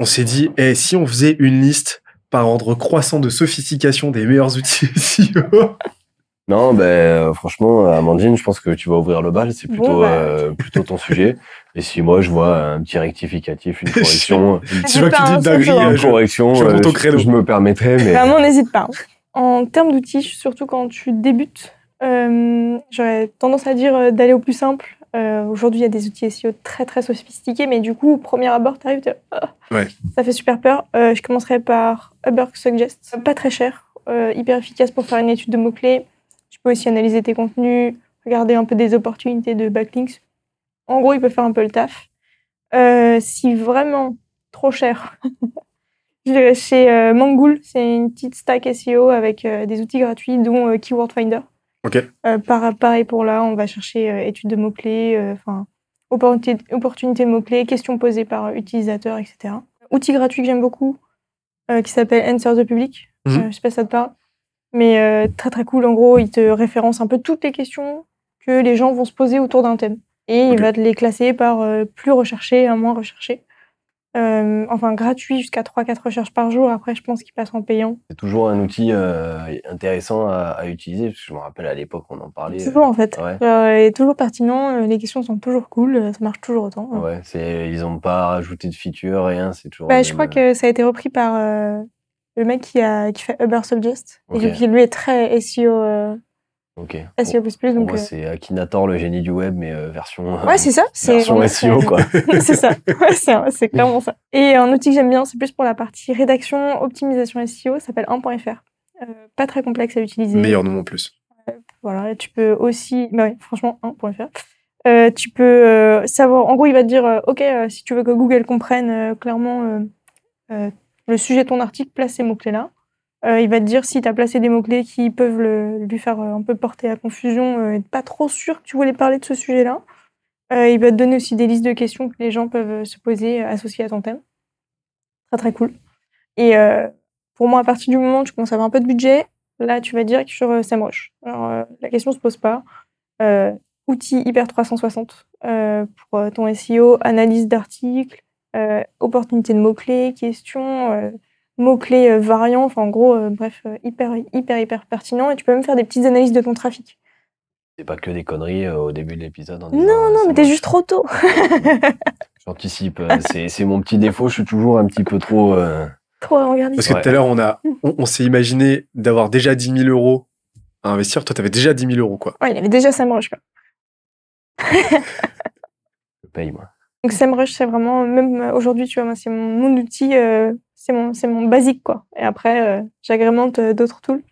on s'est dit, eh, si on faisait une liste par ordre croissant de sophistication des meilleurs outils SEO. Non, ben euh, franchement, Amandine, je pense que tu vas ouvrir le bal, c'est plutôt Bon, bah. euh, plutôt ton sujet. Et si moi je vois un petit rectificatif, une correction, Si je vois que tu dis hein, dinguerie, une je- correction, je euh, je me permettrai, mais Vraiment, n'hésite pas. En termes d'outils, surtout quand tu débutes, euh, j'aurais tendance à dire d'aller au plus simple. Euh, Aujourd'hui, il y a des outils SEO très très sophistiqués, mais du coup, au premier abord, tu arrives, Ouais. ça fait super peur. Euh, je commencerai par Uber Suggest, pas très cher, euh, hyper efficace pour faire une étude de mots-clés. Tu peux aussi analyser tes contenus, regarder un peu des opportunités de backlinks. En gros, il peut faire un peu le taf. Euh, si vraiment trop cher, je dirais chez euh, Mangool, c'est une petite stack SEO avec euh, des outils gratuits, dont euh, Keyword Finder. Euh, par- pareil pour là, on va chercher euh, études de mots-clés, euh, enfin opportunité, opportunité de mots-clés, questions posées par euh, utilisateur, etc. Outil gratuit que j'aime beaucoup, qui s'appelle Answer the Public. Mhm. Euh, je sais pas si ça te parle. Mais très très cool, en gros, il te référence un peu toutes les questions que les gens vont se poser autour d'un thème. Et il va te les classer par plus recherché à moins recherché. Euh, enfin, gratuit jusqu'à 3-4 recherches par jour. Après, je pense qu'il passe en payant. c'est toujours un outil euh, intéressant à, à utiliser. Parce que je me rappelle à l'époque, on en parlait. Toujours en fait. Ouais. Il est toujours pertinent, euh, les questions sont toujours cool, euh, ça marche toujours autant. euh, Ouais, c'est, ils ont pas rajouté de feature, rien, c'est toujours. Bah, je crois que ça a été repris par euh, le mec qui, a, qui fait Uber Suggest. Et qui lui est très SEO, euh, Ok. SEO++. Pour Donc, moi, euh, c'est Akinator, le génie du web, mais euh, version. Ouais, c'est ça. C'est version vraiment SEO, très- quoi. c'est ça. Ouais, c'est c'est clairement ça. Et un outil que j'aime bien, c'est plus pour la partie rédaction, optimisation SEO, ça s'appelle 1.fr. Euh, pas très complexe à utiliser. Meilleur nom en plus. Voilà, et tu peux aussi, bah ouais, franchement, 1.fr. Euh, tu peux euh, savoir, en gros, il va te dire, euh, ok, euh, si tu veux que Google comprenne euh, clairement euh, euh, le sujet de ton article, place ces mots-clés-là. Euh, il va te dire si tu as placé des mots-clés qui peuvent le- lui faire euh, un peu porter à confusion euh, et pas trop sûr que tu voulais parler de ce sujet-là. Euh, il va te donner aussi des listes de questions que les gens peuvent euh, se poser euh, associées à ton thème. Très très cool. Et euh, pour moi, à partir du moment où tu commences à avoir un peu de budget, là, tu vas direct sur euh, SEMrush. Alors, euh, la question se pose pas. Euh, outil hyper 360 euh, pour euh, ton SEO, analyse d'articles, euh, opportunité de mots-clés, questions, euh, mots-clés euh, variants, enfin en gros, euh, bref, euh, hyper, hyper, hyper pertinent. Et tu peux même faire des petites analyses de ton trafic. C'est pas que des conneries euh, au début de l'épisode. Non, non, mais t'es juste trop tôt. J'anticipe. c'est, c'est mon petit défaut. Je suis toujours un petit peu trop. euh, trop regardiste. Parce que Ouais. tout à l'heure, on, a, on, on s'est imaginé d'avoir déjà 10 000 euros à investir. Toi, t'avais déjà 10 000 euros, quoi. Ouais, il avait déjà SEMrush. quoi. Je paye, moi. Donc SEMrush, c'est vraiment, même aujourd'hui, tu vois, moi, c'est mon, mon outil, euh, c'est mon, c'est mon basique, quoi. Et après, euh, j'agrémente euh, d'autres tools.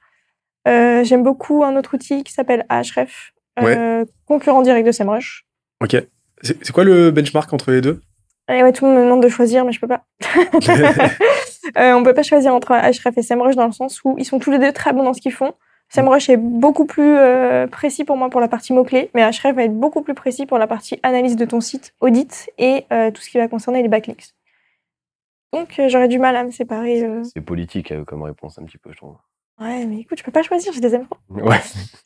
Euh, J'aime beaucoup un autre outil qui s'appelle Ahref, euh, concurrent direct de SEMrush. Ok. C'est quoi le benchmark entre les deux? Et ouais, tout le monde me demande de choisir, mais je peux pas. Euh, on peut pas choisir entre Ahref et SEMrush dans le sens où ils sont tous les deux très bons dans ce qu'ils font. SEMrush est beaucoup plus euh, précis pour moi pour la partie mots-clés, mais Ahref va être beaucoup plus précis pour la partie analyse de ton site, audit et euh, tout ce qui va concerner les backlinks. Donc euh, j'aurais du mal à me séparer. euh. C'est politique euh, comme réponse, un petit peu, je trouve. Ouais, mais écoute, je peux pas choisir, je les aime trop. Ouais.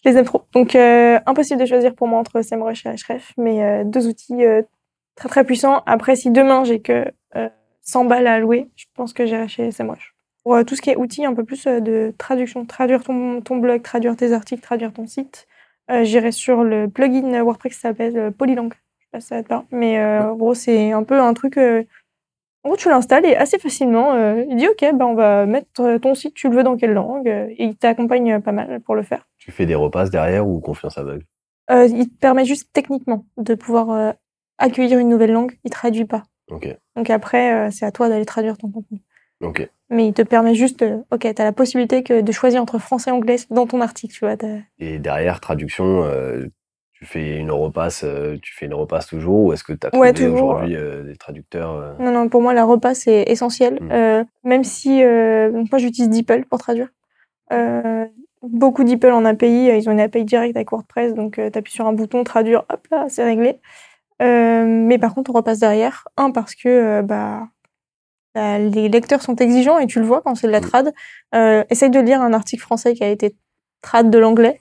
Je les aime trop. Donc euh, impossible de choisir pour moi entre SEMrush et Ahref, mais euh, deux outils euh, très très puissants. Après, si demain j'ai que euh, 100 balles à allouer, je pense que j'irai chez SEMrush. Pour euh, tout ce qui est outils un peu plus euh, de traduction, traduire ton, ton blog, traduire tes articles, traduire ton site, euh, j'irai sur le plugin WordPress qui s'appelle euh, Polylang. Je sais pas si ça va te parler, mais euh, en gros, c'est un peu un truc. euh, en gros, tu l'installes et assez facilement, euh, il dit OK, ben, on va mettre ton site, tu le veux dans quelle langue, euh, et il t'accompagne euh, pas mal pour le faire. Tu fais des repasses derrière ou confiance aveugle? Euh, il te permet juste techniquement de pouvoir euh, accueillir une nouvelle langue, il traduit pas. Ok. Donc après, c'est à toi d'aller traduire ton contenu. Ok. Mais il te permet juste, ok, tu as la possibilité que de choisir entre français et anglais dans ton article, tu vois. Et derrière, traduction, euh, tu fais une repasse, euh, tu fais une repasse toujours ou est-ce que tu as trouvé Ouais, aujourd'hui euh, des traducteurs euh, Non, non, pour moi, la repas, c'est essentiel. Mm. Euh, même si, donc moi, j'utilise DeepL pour traduire. Beaucoup DeepL en API, ils ont une API directe avec WordPress, donc tu appuies sur un bouton, traduire, hop là, c'est réglé. Mais par contre, on repasse derrière. Un, parce que bah, bah, les lecteurs sont exigeants et tu le vois quand c'est de la Mm. trad. Essaye de lire un article français qui a été trad de l'anglais.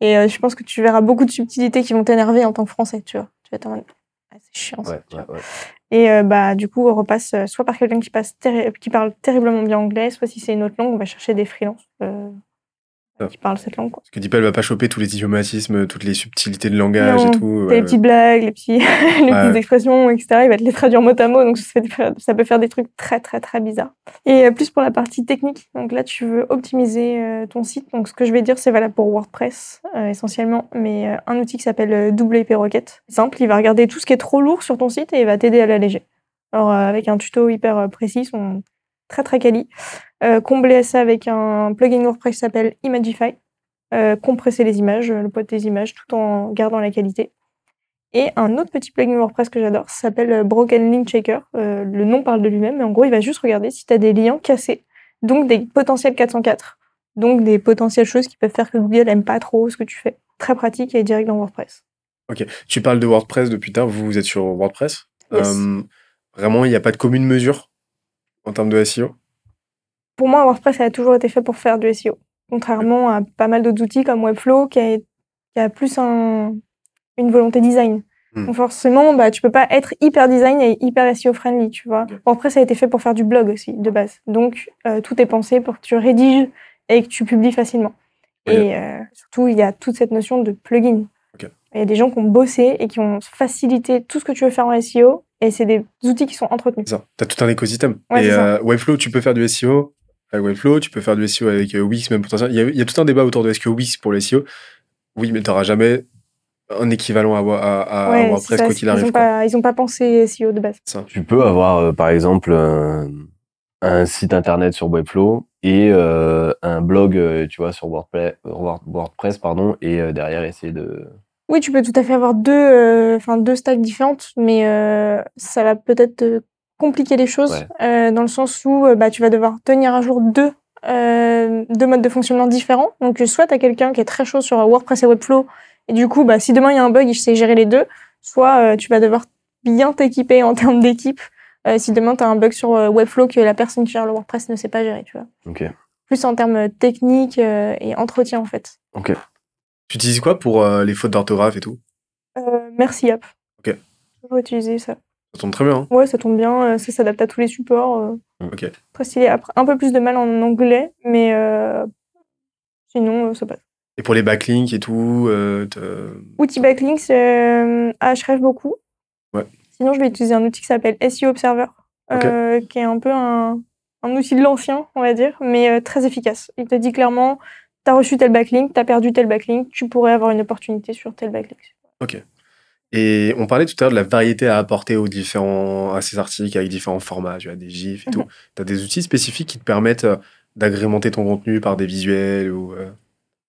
Et euh, je pense que tu verras beaucoup de subtilités qui vont t'énerver en tant que français, tu vois. Tu vas être en mode, Ah, c'est chiant ça. Ouais, tu ouais, vois. ouais. Et euh, bah, du coup, on repasse euh, soit par quelqu'un qui, passe terri- qui parle terriblement bien anglais, soit si c'est une autre langue, on va chercher des freelances euh. Qui parlent cette langue. Quoi. Parce que Deepa, elle va pas choper tous les idiomatismes, toutes les subtilités de langage Non, et tout. Les ouais. petites blagues, les, petits, les Ouais. petites expressions, etc. Il va te les traduire mot à mot, donc ça, peut faire des trucs très, très, très bizarres. Et euh, plus pour la partie technique, donc là, tu veux optimiser euh, ton site. Donc ce que je vais dire, c'est valable pour WordPress euh, essentiellement, mais un outil qui s'appelle WP Rocket. Simple, il va regarder tout ce qui est trop lourd sur ton site et il va t'aider à l'alléger. Alors euh, avec un tuto hyper précis, sont très, très quali. Euh, combler ça avec un plugin WordPress qui s'appelle Imagify. Euh, compresser les images, le poids des images, tout en gardant la qualité. Et un autre petit plugin WordPress que j'adore ça s'appelle euh, Broken Link Checker. Euh, le nom parle de lui-même, mais en gros, il va juste regarder si tu as des liens cassés, donc des potentiels 404, donc des potentielles choses qui peuvent faire que Google aime pas trop ce que tu fais. Très pratique et direct dans WordPress. Ok. Tu parles de WordPress depuis tard. Vous, vous êtes sur WordPress. Yes. Euh, vraiment, il n'y a pas de commune mesure en termes de SEO. Pour moi, WordPress a toujours été fait pour faire du SEO, contrairement à pas mal d'autres outils comme Webflow qui a, qui a plus un, une volonté design. Hmm. Donc forcément, bah, tu peux pas être hyper design et hyper SEO friendly, tu vois. A été fait pour faire du blog aussi, de base. Donc, euh, tout est pensé pour que tu rédiges et que tu publies facilement. Et euh, surtout, il y a toute cette notion de plugin. Il y a des gens qui ont bossé et qui ont facilité tout ce que tu veux faire en SEO et c'est des outils qui sont entretenus. Ça. T'as tout un écosystème. Ouais, et euh, Webflow, tu peux faire du SEO avec Webflow, tu peux faire du SEO avec euh, Wix, même potentiellement. Il y, a, il y a tout un débat autour de est-ce que Wix pour le SEO. Oui, mais t'auras jamais un équivalent à, à, à Ouais, WordPress ça, quoi qu'il ils arrive. ont quoi. pas, ils ont pas pensé SEO de base. Tu peux avoir, euh, par exemple, un, un site internet sur Webflow et euh, un blog, tu vois, sur WordPress, Word- WordPress pardon, et euh, derrière essayer de. Oui, tu peux tout à fait avoir deux, euh, enfin deux stacks différentes, mais euh, ça va peut-être te compliquer les choses Ouais. euh, dans le sens où euh, bah, tu vas devoir tenir à jour deux, euh, deux modes de fonctionnement différents. Donc, soit tu as quelqu'un qui est très chaud sur WordPress et Webflow, et du coup, bah, si demain il y a un bug, il sait gérer les deux, soit tu vas devoir bien t'équiper en termes d'équipe si demain tu as un bug sur Webflow que la personne qui gère le WordPress ne sait pas gérer, tu vois. Ok. Plus en termes techniques et entretien, en fait. Ok. Tu utilises quoi pour les fautes d'orthographe et tout? Merci, App. Ok. Toujours utilisé ça. Ça tombe très bien. hein Ouais, ça tombe bien, euh, ça s'adapte à tous les supports. euh, Ok. Très stylé. Après, un peu plus de mal en anglais, mais euh, sinon, ça passe. Et pour les backlinks et tout, euh, te- Outil backlinks, euh, Ahref beaucoup. Ouais. Sinon, je vais utiliser un outil qui s'appelle SEO Observer, qui est un peu un, un outil de l'ancien, on va dire, mais très efficace. Il te dit clairement, t'as reçu tel backlink, t'as perdu tel backlink, tu pourrais avoir une opportunité sur tel backlink. Et on parlait tout à l'heure de la variété à apporter aux différents, à ces articles avec différents formats, tu as des gifs et tout. Mhm. Tu as des outils spécifiques qui te permettent euh, d'agrémenter ton contenu par des visuels ou. euh,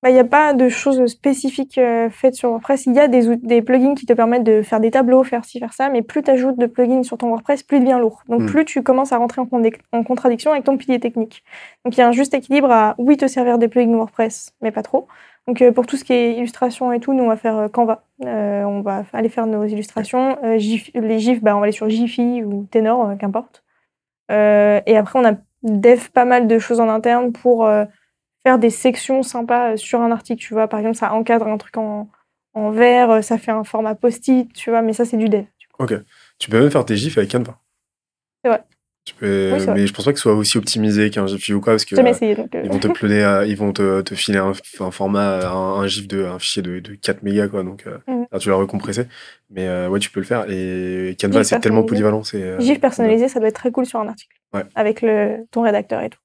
Bah, Il n'y a pas de choses spécifiques euh, faites sur WordPress. Il y a des, plugins qui te permettent de faire des tableaux, faire ci, faire ça, mais plus tu ajoutes de plugins sur ton WordPress, plus il devient lourd. Donc Hmm. plus tu commences à rentrer en contradiction avec ton pilier technique. Donc il y a un juste équilibre à, oui, te servir des plugins WordPress, mais pas trop. Donc euh, pour tout ce qui est illustration et tout, nous on va faire euh, Canva. Euh, on va aller faire nos illustrations. GIF- les GIFs, bah, on va aller sur Jiffy ou Tenor, qu'importe. Et après on a dev pas mal de choses en interne pour... faire des sections sympas sur un article, tu vois. Par exemple, ça encadre un truc en, en vert, ça fait un format post-it, tu vois, mais ça, c'est du dev. vois. Tu peux même faire tes gifs avec Canva. C'est vrai. Peux... Oui, mais je pense pas que ce soit aussi optimisé qu'un gif ou quoi, parce que euh, essayé, donc... euh, ils vont te ils vont te, te filer un, un format, un, un gif de, un fichier de, de 4 mégas, quoi. Donc, euh, Mhm. là, tu l'as recompressé. Mais ouais, tu peux le faire. Et Canva, c'est tellement polyvalent. GIF personnalisé, ça doit être très cool sur un article. Ouais. Avec le, ton rédacteur et tout.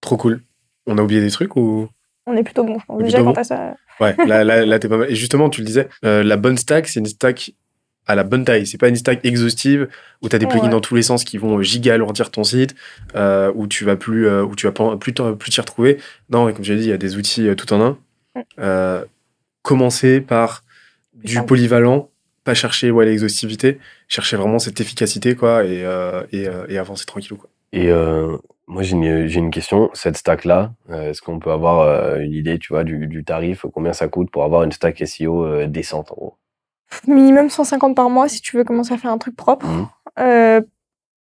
Trop cool. On a oublié des trucs ou? On est plutôt bon, je pense. On est Déjà, quand bon t'as ça... Ouais, là, là, là t'es pas mal. Et justement, tu le disais, la bonne stack, c'est une stack à la bonne taille. C'est pas une stack exhaustive où tu as des plugins Ouais. dans tous les sens qui vont euh, giga alourdir ton site, euh, où tu vas plus, euh, où tu vas plus plus t'y retrouver. Non, comme j'ai dit, il y a des outils tout en un. Euh, commencer par du polyvalent, pas chercher ouais, l'exhaustivité, chercher vraiment cette efficacité, quoi, et, euh, et, euh, et avancer tranquillou, quoi. Et euh, moi, j'ai une, j'ai une question. Cette stack-là, est-ce qu'on peut avoir euh, une idée, tu vois, du, du tarif, combien ça coûte pour avoir une stack SEO euh, décente, en gros? Minimum 150 par mois si tu veux commencer à faire un truc propre. Mhm. Euh,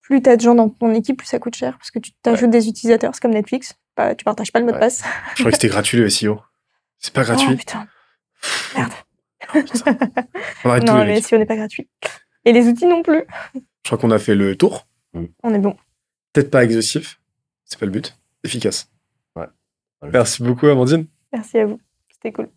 plus t'as de gens dans ton équipe, plus ça coûte cher parce que tu t'ajoutes des utilisateurs, c'est comme Netflix. Pas- tu partages pas le mot de passe. Je crois que c'était gratuit le SEO. C'est pas Oh, gratuit. putain. Merde. On arrête tout, non, mecs. SEO n'est pas gratuit. Et les outils non plus. Je crois qu'on a fait le tour. On est bon. Peut-être pas exhaustif. C'est pas le but. Efficace. Ouais. Merci beaucoup, Amandine. Merci à vous. C'était cool.